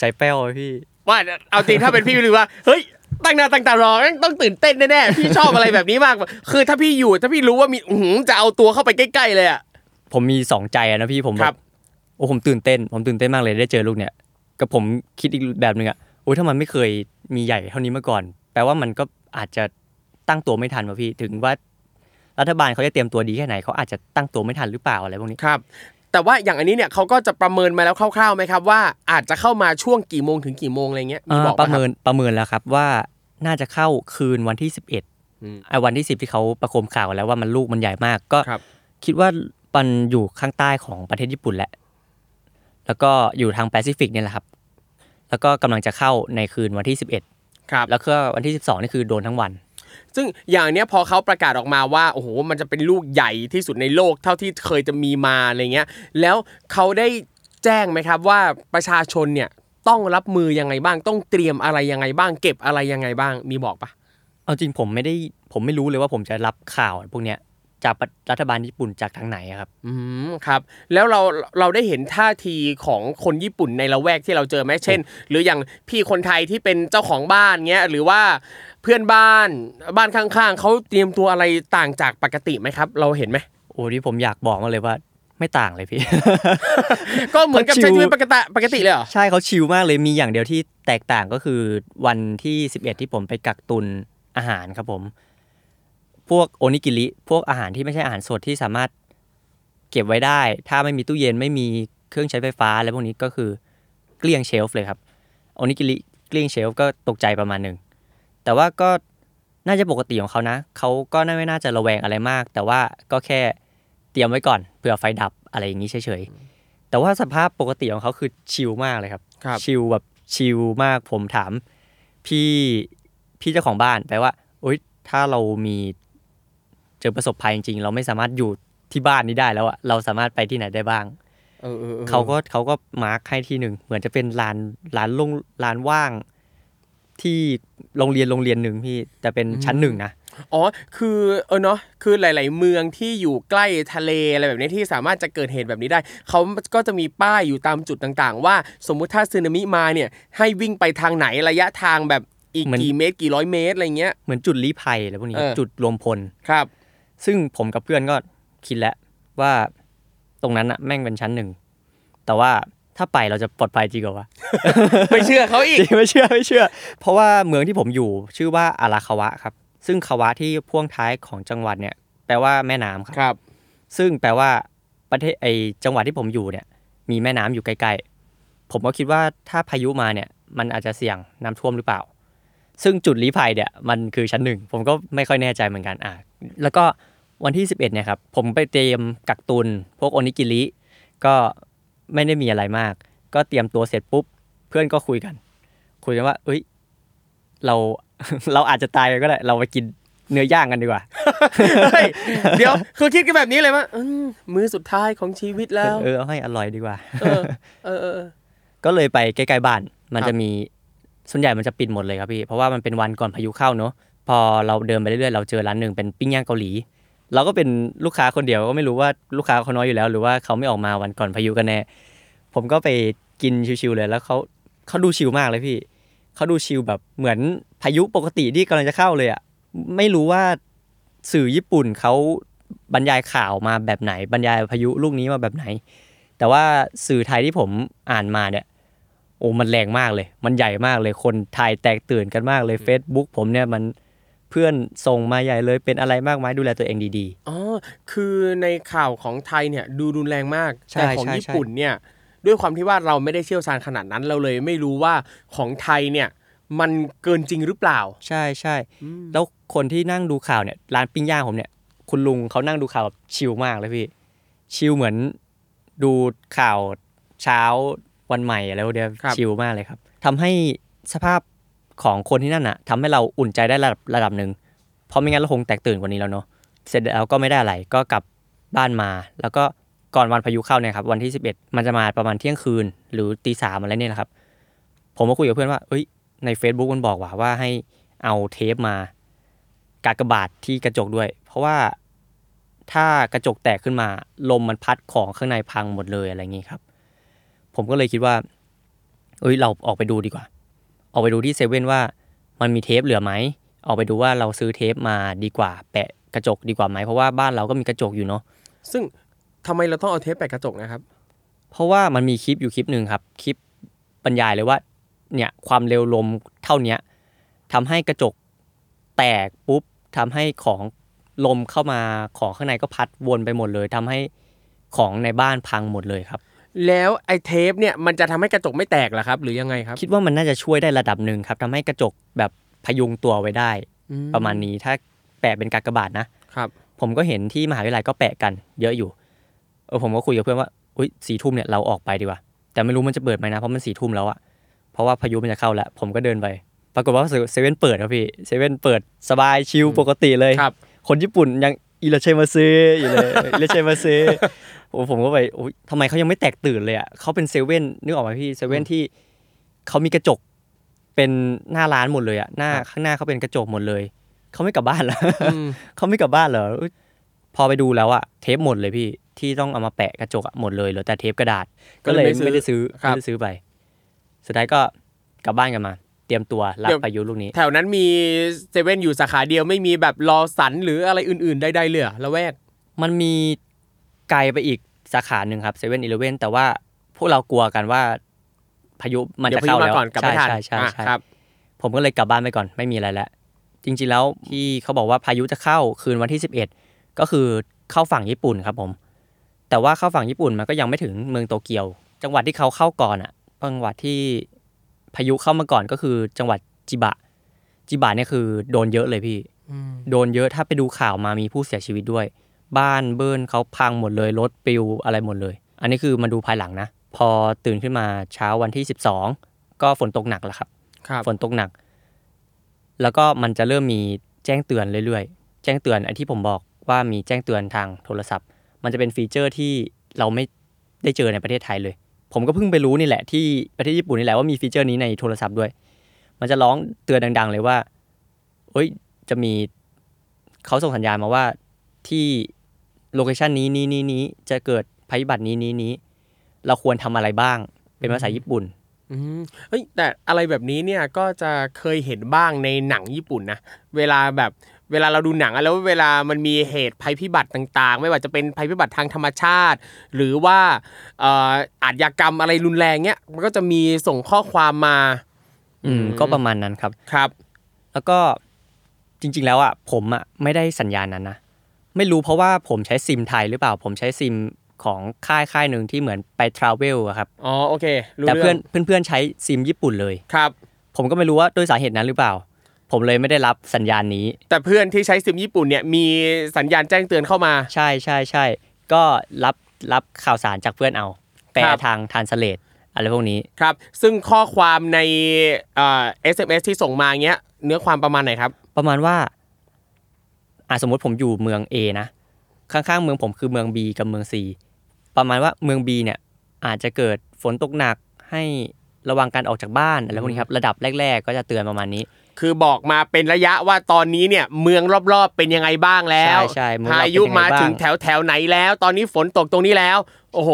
ใจแป้วเลยพี่ว่าเอาจริงถ้าเป็นพี่หรือว่าเฮ้ยตั้งหน้าตั้งตารอแม่งต้องตื่นเต้นแน่ๆพี่ชอบอะไรแบบนี้มาก คือถ้าพี่อยู่ถ้าพี่รู้ว่ามีอื้อหือจะเอาตัวเข้าไปใกล้ๆเลยอะผมมีสองใจอะนะพี่ผมคแบรับบโอ้ผมตื่นเต้น ผมตื่นเต้นมากเลยได้เจอลูกเนี่ยกับผมคิดอีกแบบหนึ่งอะโอ้ยถ้ามันไม่เคยมีใหญ่เท่านี้มาก่อน แปลว่ามันก็อาจจะตั้งตัวไม่ทันวะพี่ถึงว่ารัฐบาลเขาจะเตรียมตัวดีแค่ไหนเขาอาจจะตั้งตัวไม่ทันหรือเปล่าอะไรพวกนี้ครับ แต่ว่าอย่างอันนี้เนี่ยเขาก็จะประเมินมาแล้วคร่าวๆไหมครับ ว่าอาจจะเข้ามาช่วงกี่โมงถึงกี่โมงอะไรเงี้ยมีบอกปปะระครัเมิบนประเมินแล้วครับว่าน่าจะเข้าคืนวันที่ 11อืมไอ้วันที่ 10 ที่เขาประโคมข่าวแล้วว่ามันลูกมันใหญ่มากก็ครับคิดว่ามันอยู่ข้างใต้ของประเทศญี่ปุ่นแหละ แล้วก็อยู่ทางแปซิฟิกเนี่ยแหละครับ แล้วก็กำลังจะเข้าในคืนวันที่ 11 ครับ แล้วก็วันที่ 12 นี่คือโดนทั้งวัน ซึ่งอย่างเนี้ยพอเขาประกาศออกมาว่าโอ้โหมันจะเป็นลูกใหญ่ที่สุดในโลกเท่าที่เคยจะมีมาอะไรเงี้ย แล้วเขาได้แจ้งไหมครับว่าประชาชนเนี่ยต้องรับมือยังไงบ้าง ต้องเตรียมอะไรยังไงบ้าง เก็บอะไรยังไงบ้างมีบอกปะเอาจริงผมไม่ได้ผมไม่รู้เลยว่าผมจะรับข่าวพวกเนี้ย จากรัฐบาลญี่ปุ่นจากทางไหนอะครับ อืมครับ แล้วเราเราได้เห็นท่าทีของคนญี่ปุ่นในละแวกที่เราเจอไหมเช่น หรืออย่างพี่คนไทยที่เป็นเจ้าของบ้านเงี้ยหรือว่าเพื่อนบ้านบ้านข้างๆเขาเตรียมตัวอะไรต่างจากปกติไหมครับ เราเห็นไหมโอ้ที่ผมอยากบอกมาเลยว่าไม่ต่างเลยพี่ ก็เหมือนกับเขา chill ใช้ชีวิตปกติปกติเลยเหรอ ใช่เขา chill มากเลยมีอย่างเดียวที่แตกต่างก็คือวันที่ 11 ที่ผมไปกักตุนอาหารครับผม พวกโอนิกิริพวกอาหารที่ไม่ใช่อาหารสดที่สามารถเก็บไว้ได้ ถ้าไม่มีตู้เย็นไม่มีเครื่องใช้ไฟฟ้าอะไรพวกนี้ก็คือเกลี้ยง shelf เลยครับโอนิกิริเกลี้ยง shelf ก็ตกใจประมาณหนึ่งแต่ว่าก็น่าจะปกติของเขานะเขาก็น่าไม่น่าจะระแวงอะไรมาก แต่ว่าก็แค่เตรียมไว้ก่อนเผื่อไฟดับอะไรอย่างนี้เฉยๆแต่ว่าสภาพปกติของเขาคือชิลมากเลยครับครับชิลแบบชิลมากผมถาม พี่พี่เจ้าของบ้านไปว่าโอ๊ยถ้าเรามี เจอประสบภัยจริงๆ เราไม่สามารถอยู่ที่บ้านนี้ได้แล้วอะเราสามารถไปที่ไหนได้บ้างเออออออเขาก็เขาก็มาร์คให้ที่หนึ่งเหมือนจะเป็นลานลานลงลานว่าง ที่โรงเรียนโรงเรียนหนึ่งพี่แต่เป็นชั้นหนึ่งนะอ๋อ คือเออเนาะ คือหลาย ๆ เมืองที่อยู่ใกล้ทะเลอะไรแบบนี้ที่สามารถจะเกิดเหตุแบบนี้ได้ เขาก็จะมีป้ายอยู่ตามจุดต่าง ๆ ว่าสมมุติถ้าสึนามิมาเนี่ย ให้วิ่งไปทางไหนระยะทางแบบอีกเหมือนกี่เมตรกี่ร้อยเมตรอะไรเงี้ย เหมือนจุดลี้ภัยอะไรพวกนี้เออจุดรวมพล ครับ ซึ่งผมกับเพื่อนก็คิดแล้วว่าตรงนั้นอะแม่งเป็นชั้นหนึ่ง แต่ว่าถ้าไปเราจะปลอดภัยจริงเหรอวะ ไม่เชื่อเขาอีกจริงไม่เชื่อไม่เชื่อ เพราะว่าเมืองที่ผมอยู่ชื่อว่าอาราคาวะครับ ซึ่งคาวะที่พ่วงท้ายของจังหวัดเนี่ย แปลว่าแม่น้ำครับ ครับ ซึ่งแปลว่าประเทศไอจังหวัดที่ผมอยู่เนี่ย มีแม่น้ำอยู่ใกล้ๆ ผมก็คิดว่าถ้าพายุมาเนี่ย มันอาจจะเสี่ยงน้ำท่วมหรือเปล่า ซึ่งจุดลี้ภัยเนี่ยมันคือชั้นหนึ่ง ผมก็ไม่ค่อยแน่ใจเหมือนกันอะ แล้วก็วันที่ 11เนี่ยครับผมไปเตรียมกักตุน พวกโอนิกิริก็ไม่ได้มีอะไรมาก ก็เตรียมตัวเสร็จปุ๊บ เพื่อนก็คุยกัน คุยกันว่า เอ้ย เราเราอาจจะตายกันก็ได้ เราไปกินเนื้อย่างกันดีกว่าเฮ้ยเดี๋ยวคือคิดกันแบบนี้เลยว่าอืมมือสุดท้ายของชีวิตแล้ว เออเอาให้อร่อยดีกว่าเออเออเออ เออ ก็เลยไปใกล้ๆบ้าน มันครับจะมีส่วนใหญ่มันจะปิดหมดเลยครับพี่ เพราะว่ามันเป็นวันก่อนพายุเข้าเนอะ พอเราเดินไปเรื่อยๆเราเจอร้านหนึ่งเป็นปิ้งย่างเกาหลี เราก็เป็นลูกค้าคนเดียวก็ไม่รู้ว่าลูกค้าเขาน้อยอยู่แล้ว หรือว่าเขาไม่ออกมาวันก่อนพายุกันแน่ผมก็ไปกินชิวๆเลยแล้วเขาเขาดูชิลมากเลยพี่เขาดูชิลแบบเหมือนพายุปกติที่กำลังจะเข้าเลยอะไม่รู้ว่าสื่อญี่ปุ่นเขาบรรยายข่าวมาแบบไหน บรรยายพายุลูกนี้มาแบบไหน แต่ว่าสื่อไทยที่ผมอ่านมาเนี่ยโอ้มันแรงมากเลย มันใหญ่มากเลยคนไทยแตกตื่นกันมากเลย Facebook ผมเนี่ยมัน เพื่อนส่งมาใหญ่เลยเป็นอะไรมากมายดูแลตัวเองดีอ๋อคือในข่าวของไทยเนี่ยดูรุนแรงมากใช่แต่ของใช่ญี่ปุ่นเนี่ยด้วยความที่ว่าเราไม่ได้เชี่ยวชาญขนาดนั้นเราเลย ไม่รู้ว่าของไทยเนี่ยมันเกินจริงหรือเปล่าๆใช่ใช่แล้วคนที่นั่งดูข่าวเนี่ยร้านปิ้งย่างผมเนี่ยคุณลุงเขานั่งดูข่าวแบบชิลมากเลยพี่ชิลเหมือนดูข่าวเช้าวันใหม่อะไรพวกเนี้ยครับชิลมากเลยครับทำให้สภาพ ของคนที่นั่นอะทำให้เราอุ่นใจได้ระดับระดับหนึ่งเพราะไม่งั้นเราคงแตกตื่นกว่านี้แล้วเนาะเสร็จแล้วก็ไม่ได้อะไรก็กลับบ้านมา แล้วก็ก่อนวันพายุเข้าเนี่ยครับวันที่ 11 มันจะมาประมาณเที่ยงคืน หรือตีสามอะไรเนี่ยนะครับ ผมก็คุยกับเพื่อนว่าเอ้ยใน Facebook มันบอกว่าว่าให้เอาเทปมา กากบาทที่กระจกด้วย เพราะว่าถ้ากระจกแตกขึ้นมา ลมมันพัดของข้างในพังหมดเลยอะไรอย่างนี้ครับ ผมก็เลยคิดว่า เอ้ยเราออกไปดูดีกว่า ออกไปดูที่เซเว่นว่ามันมีเทปเหลือไหมออกไปดูว่าเราซื้อเทปมาดีกว่า แปะกระจกดีกว่าไหมเพราะว่าบ้านเราก็มีกระจกอยู่เนาะซึ่งทำไมเราต้องเอาเทปแปะกระจกนะครับ เพราะว่ามันมีคลิปอยู่คลิปหนึ่งครับคลิปบรรยายเลยว่าเนี่ยความเร็วลมเท่าเนี้ยทำให้กระจกแตกปุ๊บทำให้ของลมเข้ามาของข้างในก็พัดวนไปหมดเลยทำให้ของในบ้านพังหมดเลยครับ แล้วไอ้เทปเนี่ยมันจะทำให้กระจกไม่แตกเหรอครับ หรือยังไงครับ คิดว่ามันน่าจะช่วยได้ระดับหนึ่งครับทำให้กระจกแบบพยุงตัวไว้ได้อืประมาณนี้ถ้าแปะเป็นกากบาทนะครับ ผมก็เห็นที่มหาวิทยาลัยก็แปะกัน เยอะอยู่เออผมก็คุยกับเพื่อนว่าอุ้ยสี่ทุ่มเนี่ยเราออกไปดีกว่า แต่ไม่รู้มันจะเปิดไหมนะเพราะมันสี่ทุ่มแล้วอะเพราะว่าพายุมันจะเข้าแล้วผมก็เดินไป ปรากฏว่าเซเว่นเปิดครับพี่เซเว่นเปิดสบาย chill ปกติเลยครับ คนญี่ปุ่นยัง いらっしゃいませ อยู่เลย いらっしゃいませ โอ้ ผมก็ไปโอ้ยทำไมเขายังไม่แตกตื่นเลยอะเขาเป็นเซเว่นนึกออกไหมพี่เซเว่นที่เขามีกระจกเป็นหน้าร้านหมดเลยอะหน้าครับข้างหน้าเขาเป็นกระจกหมดเลยเขาไม่กลับบ้านเหรออืมเขาไม่กลับบ้านเหรออุ๊ยพอไปดูแล้วอะเทปหมดเลยพี่ที่ต้องเอามาแปะกระจกอะหมดเลยเหลือแต่เทปกระดาษ ก็เลยไม่ได้ซื้อครับไม่ได้ซื้อไปสุดท้ายก็กลับบ้านกันมา เตรียมตัวรับเดี๋ยวพายุลูกนี้ แถวนั้นมีเซเว่นอยู่สาขาเดียวไม่มีแบบรอสันหรืออะไรอื่น ๆใดๆเลยเหรอละแวกมันมี ไกลไปอีกสาขาหนึ่งครับเซเว่นอีเลเว่นแต่ว่าพวกเรากลัวกันว่าพายุมันเดี๋ยจะวพายุเข้ามาแล้วก่อนกลับไม่ทันใช่ใช่อะใช่ครับผมก็เลยกลับบ้านไปก่อนไม่มีอะไรแล้วจริงๆแล้วที่เขาบอกว่าพายุจะเข้าคืนวันที่11ก็คือเข้าฝั่งญี่ปุ่นครับผม แต่ว่าเข้าฝั่งญี่ปุ่นมันก็ยังไม่ถึงเมืองโตเกียว จังหวัดที่เขาเข้าก่อนอะจังหวัดที่พายุเข้ามาก่อนก็คือจังหวัดจิบะ จิบะเนี่ยคือโดนเยอะเลยพี่โดนเยอะถ้าไปดูข่าวมามีผู้เสียชีวิตด้วย บ้านเบิ้ลเขาพังหมดเลยรถปลิวอะไรหมดเลย อันนี้คือมาดูภายหลังนะ พอตื่นขึ้นมาเช้าวันที่ 12 ก็ฝนตกหนักแล้วครับครับฝนตกหนัก แล้วก็มันจะเริ่มมีแจ้งเตือนเรื่อยๆ แจ้งเตือนไอ้ที่ผมบอกว่ามีแจ้งเตือนทางโทรศัพท์ มันจะเป็น feature ที่เราไม่ได้เจอในประเทศไทยเลย ผมก็เพิ่งไปรู้นี่แหละที่ประเทศญี่ปุ่นนี่แหละว่ามี feature นี้ในโทรศัพท์ด้วย มันจะร้องเตือนดัง ๆ เลยว่าเอ้ยจะมีเขาส่งสัญญาณมาว่าที่ location นี้นี้นี้นี้จะเกิดภัยพิบัตินี้นี้นี้เราควรทำอะไรบ้าง เป็นภาษาญี่ปุ่นอืมเอ้ยแต่อะไรแบบนี้เนี่ยก็จะเคยเห็นบ้างในหนังญี่ปุ่นนะเวลาแบบเวลาเราดูหนังอะแล้วเวลามันมีเหตุภัยพิบัติต่าง ๆ ไม่ว่าจะเป็นภัยพิบัติทางธรรมชาติ หรือว่าเอ่ออาชญากรรมอะไรรุนแรงเนี้ยมันก็จะมีส่งข้อความมา อืมก็ประมาณนั้นครับครับ แล้วก็จริง ๆ แล้วอะผมอะไม่ได้สัญญาณนั้นนะ ไม่รู้เพราะว่าผมใช้ซิมไทยหรือเปล่า ผมใช้ซิมของค่ายค่ายหนึ่งที่เหมือนไปทราเวลอะครับ อ๋อโอเครู้แต่เพื่อนรื่องเพื่อนๆใช้ซิมญี่ปุ่นเลย ครับ ผมก็ไม่รู้ว่าด้วยสาเหตุนั้นหรือเปล่า ผมเลยไม่ได้รับสัญญาณนี้ แต่เพื่อนที่ใช้ซิมญี่ปุ่นเนี่ยมีสัญญาณแจ้งเตือนเข้ามา ใช่ใช่ใช่ ก็รับรับข่าวสารจากเพื่อนเอา แปลครับทางทานสเลตอะไรพวกนี้ ครับ ซึ่งข้อความในเอ่อ SMS ที่ส่งมาเงี้ย เนื้อความประมาณไหนครับ ประมาณว่า อะสมมติผมอยู่เมือง A นะ ข้างๆเมืองผมคือเมือง B กับเมือง C ประมาณว่าเมือง B เนี่ยอาจจะเกิดฝนตกหนักให้ระวังการออกจากบ้านอะไรพวกนี้ครับระดับแรก ๆ ก็จะเตือนประมาณนี้ คือบอกมาเป็นระยะว่าตอนนี้เนี่ยเมืองรอบๆเป็นยังไงบ้างแล้วใช่ใช่เมืองรอบพายุเป็นยังไงมาถึงบ้างแถวแถวไหนแล้ว ตอนนี้ฝนตกตรงนี้แล้ว โอ้โห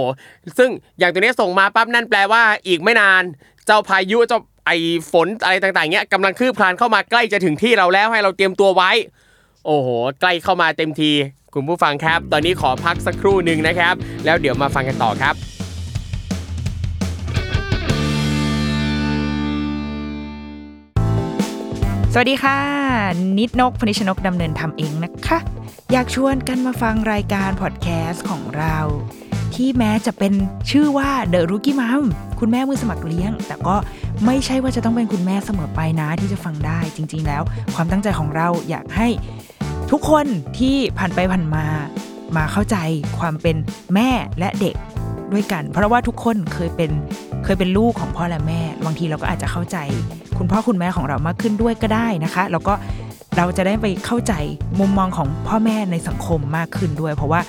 ซึ่งอย่างตัวนี้ส่งมาปั๊บนั่นแปลว่าอีกไม่นาน เจ้าพายุเจ้าไอฝนอะไรต่างๆเนี้ยกำลังคืบคลานเข้ามาใกล้จะถึงที่เราแล้วให้เราเตรียมตัวไว้ โอ้โห ใกล้เข้ามาเต็มที คุณผู้ฟังครับ ตอนนี้ขอพักสักครู่หนึ่งนะครับ แล้วเดี๋ยวมาฟังกันต่อครับสวัสดีค่ะ นิดนกพนิชนกดำเนินทำเองนะคะ อยากชวนกันมาฟังรายการพอดแคสต์ของเรา ที่แม้จะเป็นชื่อว่า The Rookie Mom คุณแม่มือสมัครเลี้ยง แต่ก็ ไม่ใช่ว่าจะต้องเป็นคุณแม่เสมอไปนะที่จะฟังได้จริง ๆ แล้ว ความตั้งใจของเราอยากให้ทุกคนที่ผ่านไปผ่านมา มาเข้าใจความเป็นแม่และเด็กด้วยกัน เพราะว่าทุกคนเคยเป็นเคยเป็นลูกของพ่อและแม่บางทีเราก็อาจจะเข้าใจ คุณพ่อคุณแม่ของเรามากขึ้นด้วยก็ได้นะคะ แล้วก็เราจะได้ไปเข้าใจมุมมองของพ่อแม่ในสังคมมากขึ้นด้วย เพราะว่า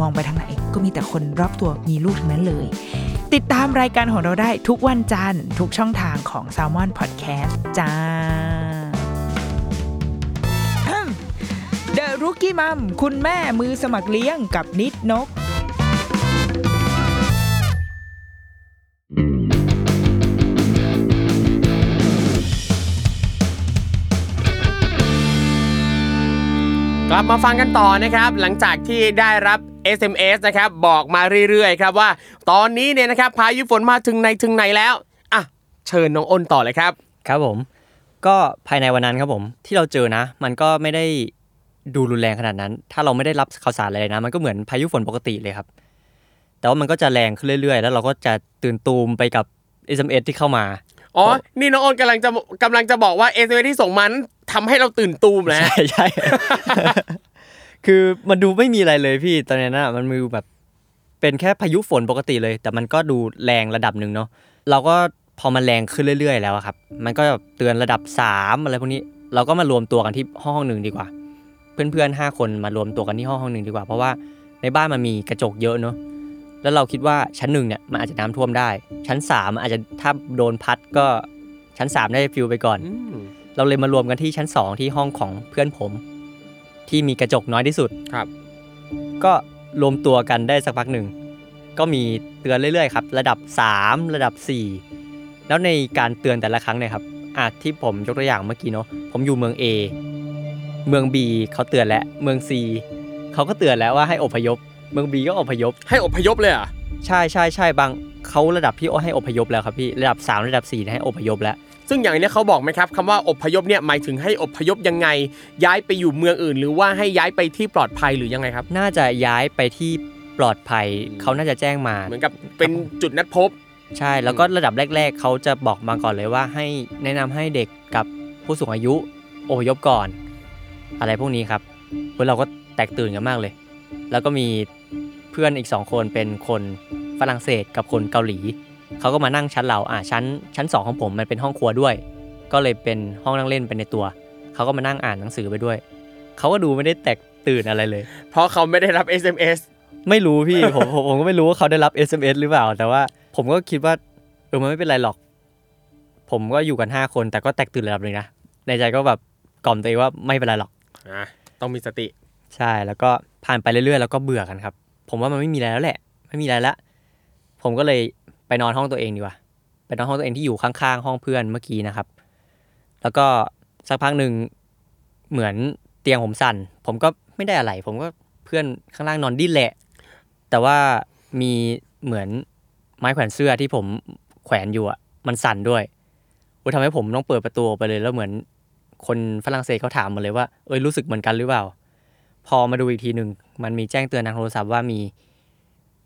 มองไปทางไหนก็มีแต่คนรอบตัวมีลูกทั้งนั้นเลย ติดตามรายการของเราได้ทุกวันจันทร์ทุกช่องทางของ s a l m o n Podcast จ้า The Rookie Mom คุณแม่มือสมัครเลี้ยงกับนิดนก กลับมาฟังกันต่อนะครับ หลังจากที่ได้รับ SMS นะครับบอกมาเรื่อยๆครับว่า ตอนนี้เนี่ยนะครับพายุฝนมาถึงไหนถึงไหนแล้วอะเชิญน้องอ้นต่อเลยครับ ครับผม ก็ภายในวันนั้นครับผม ที่เราเจอนะ มันก็ไม่ได้ดูรุนแรงขนาดนั้น ถ้าเราไม่ได้รับข่าวสารอะไรเลยนะ มันก็เหมือนพายุฝนปกติเลยครับ แต่ว่ามันก็จะแรงขึ้นเรื่อยๆ แล้วเราก็จะตื่นตูมไปกับ SMS ที่เข้ามา อ๋อ นี่น้องอ้นกำลังจะกำลังจะบอกว่า SMS ที่ส่งมันทำให้เราตื่นตูมนะใช่ใช่คือมันดูไม่มีอะไรเลยพี่ตอนนั้นนะมันมือแบบเป็นแค่พายุฝนปกติเลย แต่มันก็ดูแรงระดับหนึ่งเนาะเราก็พอมันแรงขึ้นเรื่อย ๆ แล้วครับ มันก็เตือนระดับสามอะไรพวกนี้ เราก็มารวมตัวกันที่ห้องหนึ่งดีกว่า เพื่อนๆห้าคนมารวมตัวกันที่ห้องห้องหนึ่งดีกว่า เพราะว่าในบ้านมันมีกระจกเยอะเนาะ แล้วเราคิดว่าชั้นหนึ่งเนี่ยมันอาจจะน้ำท่วมได้ ชั้นสามอาจจะถ้าโดนพัดก็ชั้นสามได้ฟิวไปก่อนอืมเราเลยมารวมกันที่ชั้น2ที่ห้องของเพื่อนผม ที่มีกระจกน้อยที่สุดครับ ก็รวมตัวกันได้สักพักหนึ่งก็มีเตือนเรื่อยๆครับ ระดับ 3 ระดับ 4 แล้วในการเตือนแต่ละครั้งเนี่ยครับอะที่ผมยกตัวอย่างเมื่อกี้เนาะผมอยู่เมือง A เมือง B เขาเตือนแล้วเมือง C เขาก็เตือนแล้วว่าให้อพยพ เมือง B ก็อพยพ ให้อพยพเลยเหรอะใช่ใช่ใช่บางเขาระดับที่ให้อพยพแล้วครับพี่ระดับ 3 ระดับ4ให้อพยพแล้วซึ่งอย่างนี้เขาบอกไหมครับคำว่าอพยพเนี่ยหมายถึงให้อพยพยังไง ย้ายไปอยู่เมืองอื่น หรือว่าให้ย้ายไปที่ปลอดภัยหรือยังไงครับ น่าจะย้ายไปที่ปลอดภัยเขาน่าจะแจ้งมา เหมือนกับเป็นจุดนัดพบ ใช่แล้วก็ระดับแรก ๆเขาจะบอกมาก่อนเลยว่าให้แนะนำให้เด็กกับผู้สูงอายุอพยพก่อน อะไรพวกนี้ครับพวกเราก็แตกตื่นกันมากเลย แล้วก็มีเพื่อนอีกสองคนเป็นคนฝรั่งเศสกับคนเกาหลี เขาก็มานั่งชั้นเราอ่าชั้น ชั้นสองของผมมันเป็นห้องครัวด้วย ก็เลยเป็นห้องนั่งเล่นเป็นในตัว เขาก็มานั่งอ่านหนังสือไปด้วย เขาก็ดูไม่ได้แตกตื่นอะไรเลย เพราะเขาไม่ได้รับ SMS ไม่รู้พี่ ผมผมผมก็ไม่รู้ว่าเขาได้รับ SMS หรือเปล่า แต่ว่าผมก็คิดว่าเออมันไม่เป็นไรหรอก ผมก็อยู่กันห้าคนแต่ก็แตกตื่นระดับหนึงนะในใจก็แบบกล่อมตัวเองว่าไม่เป็นไรหรอก อะต้องมีสติ ใช่แล้วก็ผ่านไปเรื่อยๆ แล้วก็เบื่อกันครับ ผมว่ามันไม่มีอะไรแล้วแหละ ไม่มีอะไรละ ผมก็เลยไปนอนห้องตัวเองดีกว่าไปนอนห้องตัวเองที่อยู่ข้างๆห้องเพื่อนเมื่อกี้นะครับ แล้วก็สักพักหนึ่งเหมือนเตียงผมสั่น ผมก็ไม่ได้อะไร ผมก็เพื่อนข้างล่างนอนดิ้นแหละ แต่ว่ามีเหมือนไม้แขวนเสื้อที่ผมแขวนอยู่อะ มันสั่นด้วยอุยทำให้ผมต้องเปิดประตูไปเลยแล้วเหมือนคนฝรั่งเศสเขาถามมาเลยว่า เอ้ยรู้สึกเหมือนกันหรือเปล่า พอมาดูอีกทีหนึ่งมันมีแจ้งเตือนทางโทรศัพท์ว่ามี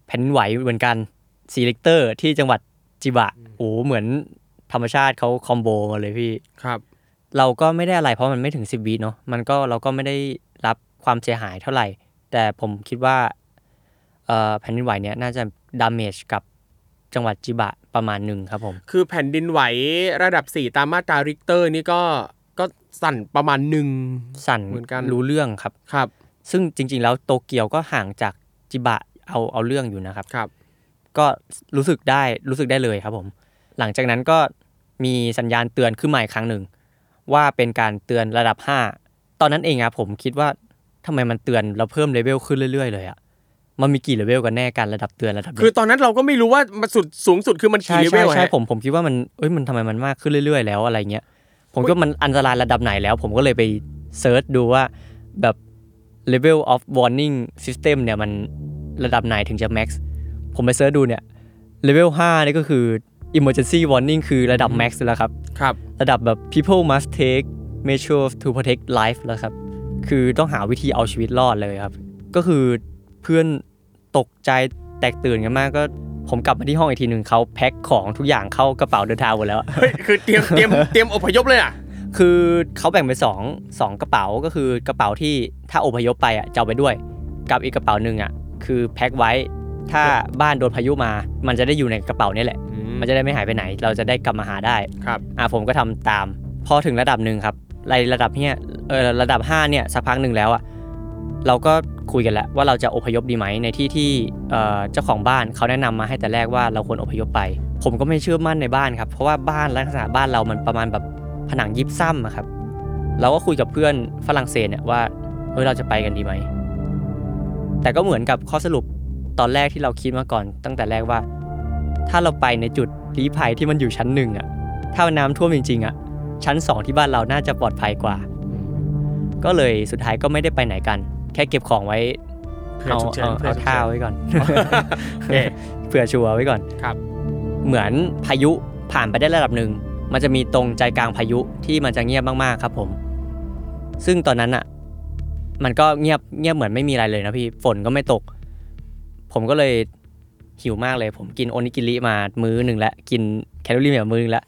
แผ่นดินไหวเหมือนกันสี่ริกเตอร์ที่จังหวัดจิบะโอ้โหเหมือนธรรมชาติเขา combo มาเลยพี่ครับ เราก็ไม่ได้อะไรเพราะมันไม่ถึงสิบวิเนาะมันก็เราก็ไม่ได้รับความเสียหายเท่าไหร่ แต่ผมคิดว่าเอ่อแผ่นดินไหวเนี่ยน่าจะ damage กับจังหวัดจิบะประมาณหนึ่งครับผม คือแผ่นดินไหวระดับ 4 ตามมาตราริกเตอร์นี่ก็ก็สั่นประมาณหนึ่งสั่นเหมือนกันรู้เรื่องครับครับ ซึ่งจริง ๆ แล้วโตเกียวก็ห่างจากจิบะเอาเอาเรื่องอยู่นะครับครับ ก็รู้สึกได้รู้สึกได้เลยครับผม หลังจากนั้นก็มีสัญญาณเตือนขึ้นมาอีกครั้งหนึ่ง ว่าเป็นการเตือนระดับ 5 ตอนนั้นเองอะผมคิดว่าทำไมมันเตือนเราเพิ่มเลเวลขึ้นเรื่อย ๆ เลยอะมันมีกี่เลเวลกันแน่การระดับเตือนระดับนี้คือตอนนั้นเราก็ไม่รู้ว่ามันสุดสูงสุดคือมันใช่กี่เลเวใช่ใช่ฮะผมผมคิดว่ามันเอ้ยมันทำไมมันมากขึ้นเรื่อย ๆ แล้วอะไรเงี้ยผมคิดว่ามันอันตรายระดับไหนแล้ว ผมก็เลยไป search ดูว่าแบบ level of warning system เนี่ยมันระดับไหนถึงจะ max ผมไป search ดูเนี่ย level 5นี่ก็คือ emergency warning คือระดับ max แล้วครับ ครับ ระดับแบบ people must take measures to protect life แล้วครับ คือต้องหาวิธีเอาชีวิตรอดเลยครับ ก็คือเพื่อนตกใจแตกตื่นกันมากก็ผมกลับมาที่ห้องอีกทีหนึ่งเขาแพ็คของทุกอย่างเข้ากระเป๋าเดินทางหมดแล้ว เฮ้ยคือเตรียมเตรียมเตรียมอพยพเลยอะ คือเขาแบ่งเป็นสองสองกระเป๋าก็คือกระเป๋าที่ถ้าอพยพไปอะจะเอาไปด้วย กับอีกกระเป๋าหนึ่งอะคือแพ็คไว้ถ้าบ้านโดนพายุมา มันจะได้อยู่ในกระเป๋านี่แหละ มันจะได้ไม่หายไปไหน เราจะได้กลับมาหาได้ครับอะผมก็ทำตาม พอถึงระดับหนึ่งครับในระดับเนี้ยเออระดับ5เนี่ยสักพักหนึ่งแล้วอะเราก็คุยกันแล้วว่าเราจะอพยพดีไหมในที่ที่เอ่อเจ้าของบ้านเขาแนะนำมาให้แต่แรกว่าเราควรอพยพไป ผมก็ไม่เชื่อมั่นในบ้านครับเพราะว่าบ้านลักษณะบ้านเรามันประมาณแบบ ผนังยิบซ้ำอะครับเราก็คุยกับเพื่อนฝรั่งเศสเนี่ยว่าเฮ้ยเราจะไปกันดีไหม แต่ก็เหมือนกับข้อสรุปตอนแรกที่เราคิดมาก่อน ตั้งแต่แรกว่า ถ้าเราไปในจุดลี้ภัยที่มันอยู่ชั้นหนึ่งอะถ้าน้ำท่วมจริงๆอะชั้นสองที่บ้านเราน่าจะปลอดภัยกว่า ก็เลยสุดท้ายก็ไม่ได้ไปไหนกัน แค่เก็บของไว้เพื่อเอาฉุกเฉินเอาเพื่อเอาฉุกท่าเฉินไว้ก่อนโอเคเผื่อชัวร์ไว้ก่อนครับ เหมือนพายุผ่านไปได้ระดับหนึ่ง มันจะมีตรงใจกลางพายุที่มันจะเงียบมากๆครับผม ซึ่งตอนนั้นอะมันก็เงียบเงียบเหมือนไม่มีอะไรเลยนะพี่ฝนก็ไม่ตก ผมก็เลยหิวมากเลย ผมกินโอนิกิริมามื้อหนึ่งแล้วกินแคลอรี่แบบมื้อหนึงแล้ว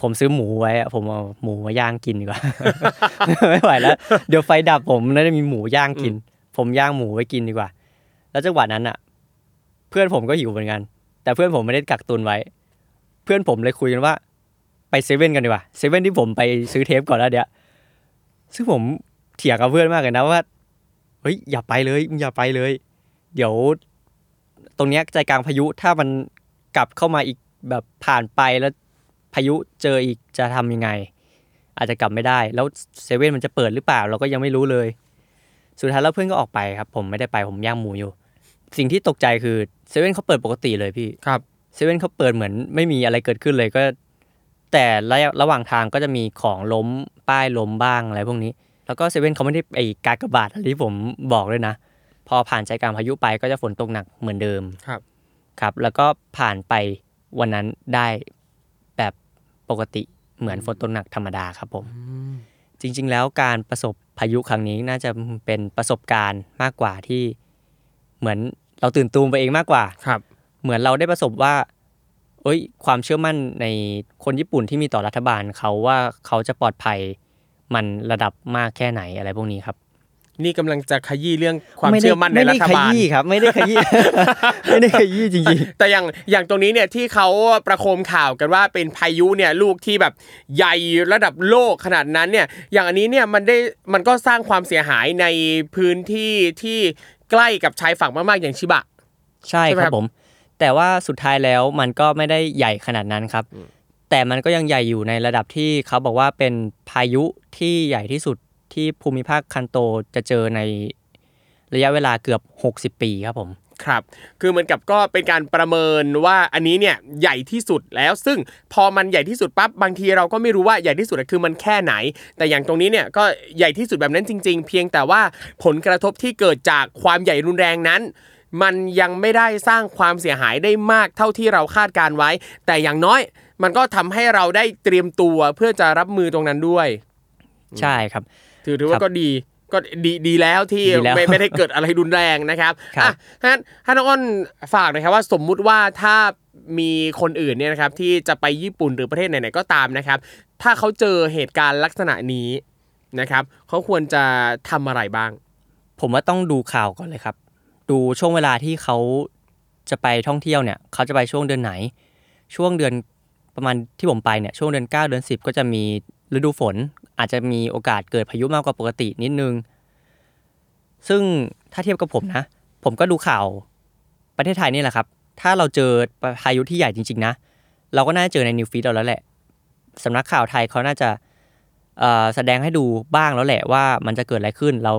ผมซื้อหมูไว้ผมเอาหมูมาย่างกินดีกว่าไม่ไหวแล้ว เดี๋ยวไฟดับผมน่าจะมีหมูย่างกิน ผมย่างหมูไว้กินดีกว่า แล้วจังหวะนั้นอะ เพื่อนผมก็หิวเหมือนกัน แต่เพื่อนผมไม่ได้กักตุนไว้ เพื่อนผมเลยคุยกันว่า ไปเซเว่นกันดีกว่าเซเว่นที่ผมไปซื้อเทปก่อนแล้วเดี๋ยวซึ่งผมเถียงกับเพื่อนมากเลยนะว่าเฮ้ยอย่าไปเลยมึงอย่าไปเลย เดี๋ยว ตรงเนี้ยใจกลางพายุถ้ามันกลับเข้ามาอีกแบบผ่านไปแล้วพายุเจออีกจะทำยังไง อาจจะกลับไม่ได้ แล้วเซเว่นมันจะเปิดหรือเปล่า เราก็ยังไม่รู้เลย สุดท้ายแล้วเพื่อนก็ออกไปครับ ผมไม่ได้ไปผมย่างหมูอยู่ สิ่งที่ตกใจคือเซเว่นเขาเปิดปกติเลยพี่ครับเซเว่นเขาเปิดเหมือนไม่มีอะไรเกิดขึ้นเลยก็ แต่ระยะระหว่างทางก็จะมีของล้มป้ายล้มบ้างอะไรพวกนี้ แล้วก็เซเว่นเขาไม่ได้ไอ้กากบาทอะไรที่ผมบอกเลยนะ พอผ่านใจกลางพายุไปก็จะฝนตกหนักเหมือนเดิมครับ ครับ แล้วก็ผ่านไปวันนั้นได้แบบปกติเหมือนฝนตกหนักธรรมดาครับผม จริง ๆ แล้วการประสบพายุครั้งนี้น่าจะเป็นประสบการณ์มากกว่าที่เหมือนเราตื่นตูมไปเองมากกว่าครับ เหมือนเราได้ประสบว่า เอ้ย ความเชื่อมั่นในคนญี่ปุ่นที่มีต่อรัฐบาลเขาว่าเขาจะปลอดภัยมันระดับมากแค่ไหนอะไรพวกนี้ครับ นี่กำลังจะขยี้เรื่องความไได้เชื่อมั่นในรัฐบาลไม่ได้ขยี้ครับ ไม่ได้ขยี้ไม่ได้ขยี้จริงแต่อย่างอย่างตรงนี้เนี่ยที่เขาประโคมข่าวกันว่าเป็นพายุเนี่ยลูกที่แบบใหญ่ระดับโลกขนาดนั้นเนี่ย อย่างอันนี้เนี่ยมันได้มันก็สร้างความเสียหายในพื้นที่ที่ใกล้กับชายฝั่งมากๆอย่างชิบะๆใช่ใช่ไหมคครัรับบผม แต่ว่าสุดท้ายแล้วมันก็ไม่ได้ใหญ่ขนาดนั้นครับ แต่มันก็ยังใหญ่อยู่ในระดับที่เขาบอกว่าเป็นพายุที่ใหญ่ที่สุดที่ภูมิภาคคันโตจะเจอในระยะเวลาเกือบ 60 ปีครับผมครับ คือเหมือนกับก็เป็นการประเมินว่าอันนี้เนี่ยใหญ่ที่สุดแล้ว ซึ่งพอมันใหญ่ที่สุดปั๊บบางทีเราก็ไม่รู้ว่าใหญ่ที่สุดคือมันแค่ไหน แต่อย่างตรงนี้เนี่ยก็ใหญ่ที่สุดแบบนั้นจริง ๆ เพียงแต่ว่าผลกระทบที่เกิดจากความใหญ่รุนแรงนั้น มันยังไม่ได้สร้างความเสียหายได้มากเท่าที่เราคาดการไว้ แต่อย่างน้อยมันก็ทำให้เราได้เตรียมตัวเพื่อจะรับมือตรงนั้นด้วย ใช่ครับ ถือถือว่าครับก็ดีก็ดีดีแล้วที่ดีแล้วไม่ไม่ได้เกิดอะไรรุนแรงนะครับครับอะท่านท่านน้องอ้นฝากหน่อยครับว่าสมมุติว่าถ้ามีคนอื่นเนี่ยนะครับที่จะไปญี่ปุ่นหรือประเทศไหนๆก็ตามนะครับ ถ้าเขาเจอเหตุการณ์ลักษณะนี้นะครับเขาควรจะทำอะไรบ้าง ผมว่าต้องดูข่าวก่อนเลยครับ ดูช่วงเวลาที่เขาจะไปท่องเที่ยวเนี่ยเขาจะไปช่วงเดือนไหน ช่วงเดือนประมาณที่ผมไปเนี่ยช่วงเดือน 9 เดือน 10 ก็จะมีฤดูฝน อาจจะมีโอกาสเกิดพายุมากกว่าปกตินิดนึง ซึ่งถ้าเทียบกับผมนะ ผมก็ดูข่าวประเทศไทยนี่แหละครับ ถ้าเราเจอพายุที่ใหญ่จริง ๆ นะ เราก็น่าจะเจอในนิวฟีดเราแล้วแหละสำนักข่าวไทยเขาน่าจะแสดงให้ดูบ้างแล้วแหละว่ามันจะเกิดอะไรขึ้นเรา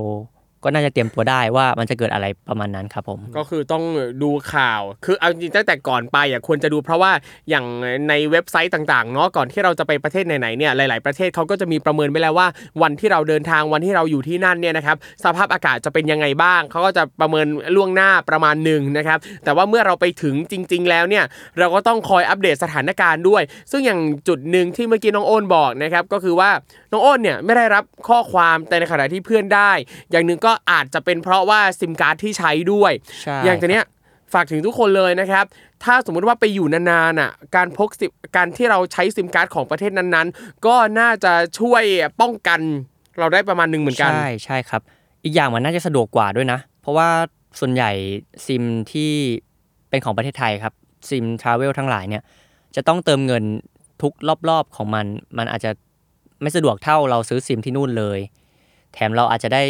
ก็น่าจะเตรียมตัวได้ว่ามันจะเกิดอะไรประมาณนั้นครับผม ก็คือต้องดูข่าว คือเอาจริงตั้งแต่ก่อนไปอะควรจะดูเพราะว่าอย่างในเว็บไซต์ต่างๆเนาะก่อนที่เราจะไปประเทศไหนๆเนี่ยหลาย ๆประเทศเขาก็จะมีประเมินไว้แล้วว่า วันที่เราเดินทางวันที่เราอยู่ที่นั่นเนี่ยนะครับสภาพอากาศจะเป็นยังไงบ้างเขาก็จะประเมินล่วงหน้าประมาณหนึ่งนะครับแต่ว่าเมื่อเราไปถึงจริง ๆ แล้วเนี่ยเราก็ต้องคอยอัปเดตสถานการณ์ด้วย ซึ่งอย่างจุดหนึ่งที่เมื่อกี้น้องอ้นบอกนะครับก็คือว่าน้องอ้นเนี่ยไม่ได้รับข้อความแต่ในขณะที่เพื่อนได้ อย่างหนึ่งก็อาจจะเป็นเพราะว่าซิมการ์ดที่ใช้ด้วยใช่อย่างตัวเนี้ยฝากถึงทุกคนเลยนะครับ ถ้าสมมุติว่าไปอยู่นานๆอะ การพกซิมการ์ดที่เราใช้ซิมการ์ดของประเทศนั้นๆ ก็น่าจะช่วยป้องกันเราได้ประมาณหนึ่งเหมือนกัน ใช่ใช่ครับ อีกอย่างมันน่าจะสะดวกกว่าด้วยนะ เพราะว่าส่วนใหญ่ซิมที่เป็นของประเทศไทยครับ ซิมทราเวลทั้งหลายเนี่ย จะต้องเติมเงินทุกรอบๆของมัน มันอาจจะไม่สะดวกเท่าเราซื้อซิมที่นู่นเลย แถมเราอาจจะได้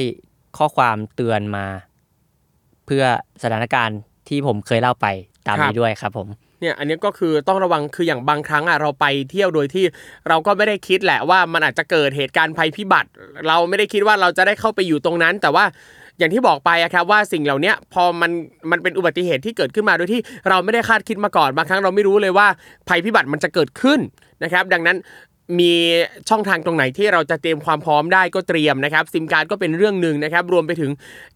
ข้อความเตือนมา เพื่อสถานการณ์ที่ผมเคยเล่าไปตามครับนี้ด้วยครับผมเนี่ยอันนี้ก็คือต้องระวังคืออย่างบางครั้งอะเราไปเที่ยวโดยที่เราก็ไม่ได้คิดแหละว่ามันอาจจะเกิดเหตุการณ์ภัยพิบัติ เราไม่ได้คิดว่าเราจะได้เข้าไปอยู่ตรงนั้น แต่ว่าอย่างที่บอกไปอะครับว่าสิ่งเหล่านี้พอมันมันเป็นอุบัติเหตุที่เกิดขึ้นมาโดยที่เราไม่ได้คาดคิดมาก่อนบางครั้งเราไม่รู้เลยว่าภัยพิบัติมันจะเกิดขึ้นนะครับ ดังนั้น มีช่องทางตรงไหนที่เราจะเตรียมความพร้อมได้ก็เตรียมนะครับซิมการ์ดก็เป็นเรื่องหนึ่งนะครับ รวมไปถึง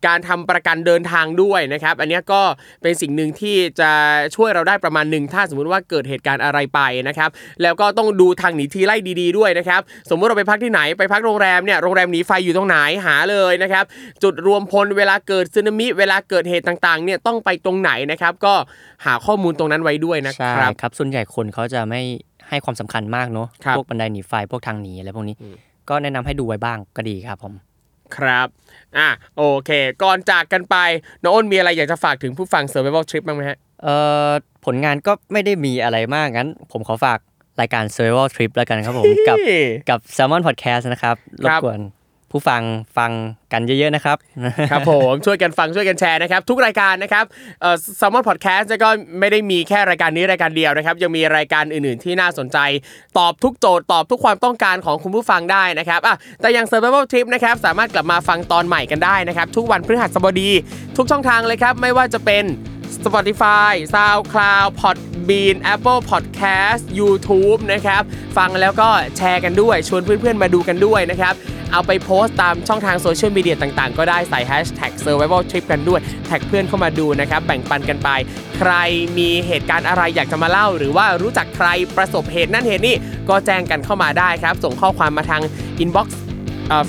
การทำประกันเดินทางด้วยนะครับ อันนี้ก็เป็นสิ่งหนึ่งที่จะช่วยเราได้ประมาณหนึ่งถ้าสมมุติว่าเกิดเหตุการณ์อะไรไปนะครับ แล้วก็ต้องดูทางหนีทีไล่ดี ๆด้วยนะครับ สมมุติเราไปพักที่ไหนไปพักโรงแรมเนี่ยโรงแรมหนีไฟอยู่ตรงไหนหาเลยนะครับ จุดรวมพลเวลาเกิดสึนามิเวลาเกิดเหตุต่างๆเนี่ยต้องไปตรงไหนนะครับ ก็หาข้อมูลตรงนั้นไว้ด้วยนะคใช่รับครับ ส่วนใหญ่คนเขาจะไม่ ให้ความสำคัญมากเนอะครับพวกบันไดหนีไฟพวกทางหนีอะไรพวกนี้อืมก็แนะนำให้ดูไว้บ้างก็ดีครับผมครับอะโอเค ก่อนจากกันไปน้องอ้นมีอะไรอยากจะฝากถึงผู้ฟัง Survival Trip บ้างไหมฮะเอ่อผลงานก็ไม่ได้มีอะไรมากงั้น ผมขอฝากรายการ Survival Trip แล้วกันครับผม กับกับ Salmon Podcast นะครับรบกวน ผู้ฟังฟังกันเยอะๆนะครับ ครับผมช่วยกันฟังช่วยกันแชร์นะครับ ทุกรายการนะครับเอ่อ Salmon Podcast ก็ไม่ได้มีแค่รายการนี้รายการเดียวนะครับ ยังมีรายการอื่นๆที่น่าสนใจ ตอบทุกโจทย์ตอบทุกความต้องการของคุณผู้ฟังได้นะครับอะแต่อย่าง Survival Trip นะครับสามารถกลับมาฟังตอนใหม่กันได้นะครับ ทุกวันพฤหัสบดี ทุกช่องทางเลยครับ ไม่ว่าจะเป็น Spotify SoundCloud Podbean Apple Podcast YouTube นะครับ ฟังแล้วก็แชร์กันด้วย ชวนเพื่อนๆมาดูกันด้วยนะครับ เอาไปโพสต์ตามช่องทางโซเชียลมีเดียต่างๆ ก็ได้ใส่ Hashtag Survival Trip กันด้วย แท็กเพื่อนเข้ามาดูนะครับ แบ่งปันกันไป ใครมีเหตุการณ์อะไรอยากจะมาเล่า หรือว่ารู้จักใครประสบเหตุนั่นเหตุนี่ก็แจ้งกันเข้ามาได้ครับ ส่งข้อความมาทาง Inbox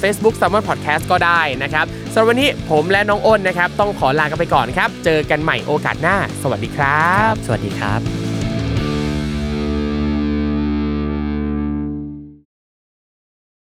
เฟซบุ๊ก Summer Podcast ก็ได้นะครับสำหรับวันนี้ผมและน้องอ้นนะครับ ต้องขอลากันไปก่อนครับ เจอกันใหม่โอกาสหน้า สวัสดีครับ สวัสดีครับ